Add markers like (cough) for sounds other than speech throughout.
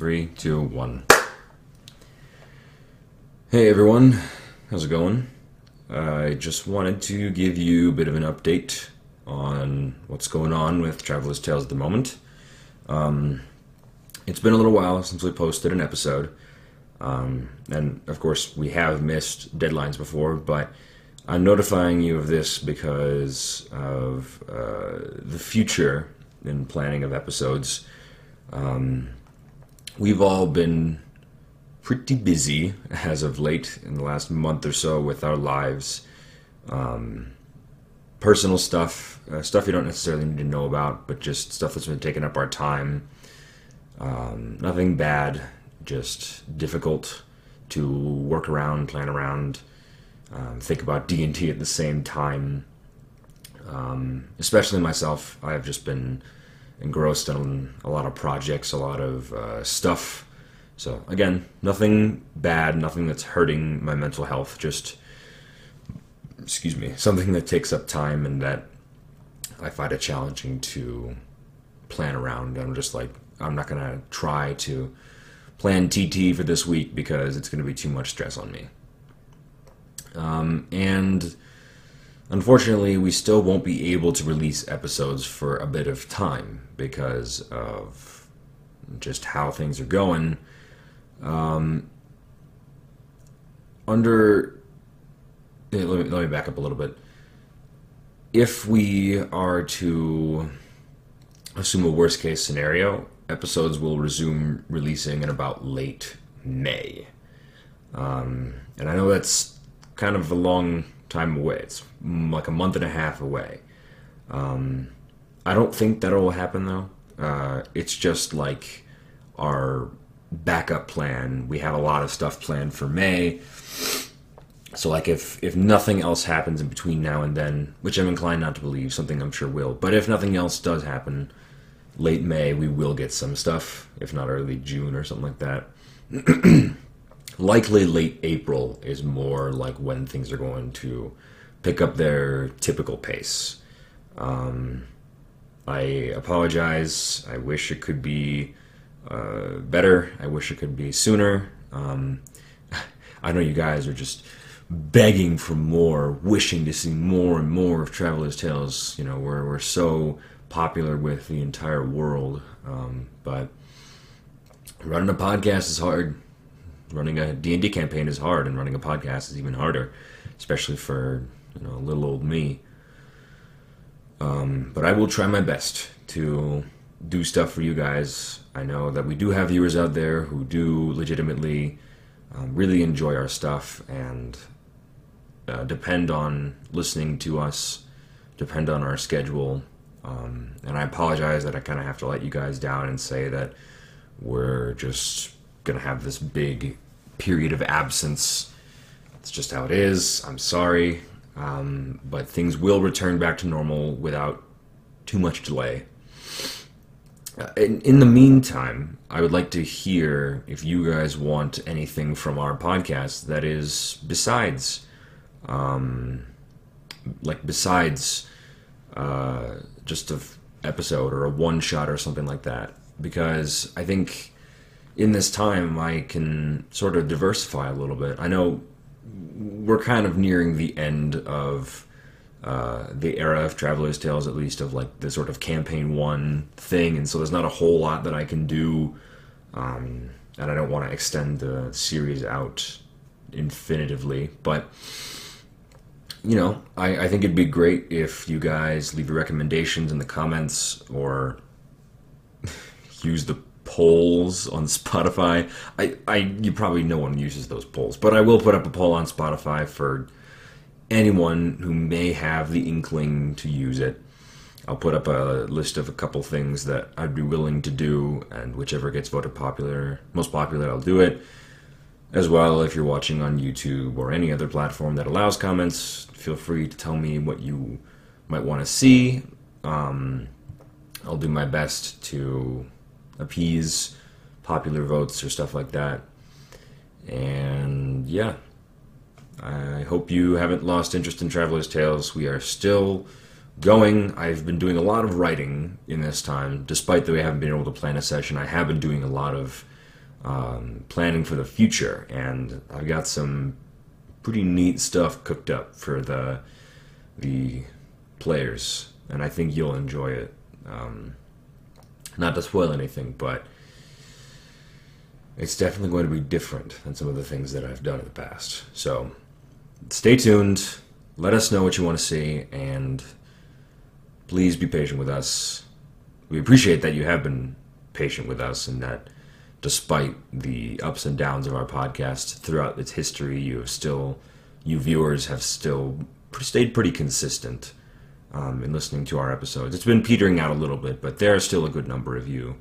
Three, two, one. Hey everyone, how's it going? I just wanted to give you a bit of an update on what's going on with Traveler's Tales at the moment. Um, it's been a little while since we posted an episode, um, and of course, we have missed deadlines before, but I'm notifying you of this because of uh, the future and planning of episodes. Um, we've all been pretty busy as of late in the last month or so with our lives. Um, personal stuff, uh, stuff you don't necessarily need to know about, but just stuff that's been taking up our time. Um, nothing bad, just difficult to work around, plan around, um, think about D and T at the same time. Um, especially myself, I've just been engrossed in a lot of projects, a lot of uh, stuff. So again, nothing bad, nothing that's hurting my mental health. Just excuse me, something that takes up time and that I find it challenging to plan around. I'm just like, I'm not gonna try to plan TT for this week because it's gonna be too much stress on me. Um, and unfortunately, we still won't be able to release episodes for a bit of time because of just how things are going. Um, under, let me, let me back up a little bit. If we are to assume a worst case scenario, episodes will resume releasing in about late May. Um, and I know that's kind of a long time away. It's like a month and a half away. Um, I don't think that'll happen though. Uh, it's just like our backup plan. We have a lot of stuff planned for May. So like if if nothing else happens in between now and then, which I'm inclined not to believe, something I'm sure will. But if nothing else does happen, late May we will get some stuff, if not early June or something like that. (clears throat) Likely late April is more like when things are going to pick up their typical pace. Um, I apologize. I wish it could be uh, better. I wish it could be sooner. Um, (laughs) I know you guys are just begging for more, wishing to see more and more of Traveler's Tales. You know, we're, we're so popular with the entire world. Um, but running a podcast is hard. Running a D&D campaign is hard, and running a podcast is even harder, especially for you know little old me. Um, but I will try my best to do stuff for you guys. I know that we do have viewers out there who do legitimately um, really enjoy our stuff and uh, depend on listening to us, depend on our schedule. Um, and I apologize that I kind of have to let you guys down and say that we're just going to have this big period of absence. It's just how it is. I'm sorry. Um, but things will return back to normal without too much delay. Uh, in, in, the meantime, I would like to hear if you guys want anything from our podcast that is besides, um, like besides uh, just a episode or a one shot or something like that. Because I think in this time I can sort of diversify a little bit. I know we're kind of nearing the end of uh, the era of Traveler's Tales, at least of like the sort of campaign one thing, and so there's not a whole lot that I can do, um, and I don't want to extend the series out infinitively, but you know, I, I think it'd be great if you guys leave your recommendations in the comments or (laughs) use the polls on Spotify. I, I you probably no one uses those polls, but I will put up a poll on Spotify for anyone who may have the inkling to use it. I'll put up a list of a couple things that I'd be willing to do, and whichever gets voted popular, most popular, I'll do it. As well, if you're watching on YouTube or any other platform that allows comments, feel free to tell me what you might want to see. Um, I'll do my best to appease popular votes or stuff like that. And yeah, I hope you haven't lost interest in Traveler's Tales. We are still going. I've been doing a lot of writing in this time, despite that we haven't been able to plan a session. I have been doing a lot of um, planning for the future, and I've got some pretty neat stuff cooked up for the the players, and I think you'll enjoy it. Um, not to spoil anything, but it's definitely going to be different than some of the things that I've done in the past. So stay tuned. Let us know what you want to see, and please be patient with us. We appreciate that you have been patient with us and that despite the ups and downs of our podcast throughout its history, you have still, you viewers have still stayed pretty consistent um, in listening to our episodes. It's been petering out a little bit, but there are still a good number of you.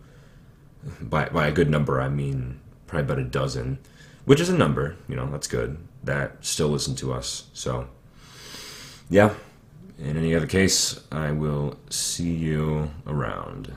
By by a good number, I mean probably about a dozen, which is a number. You know, that's good. That still listen to us. So, yeah. In any other case, I will see you around.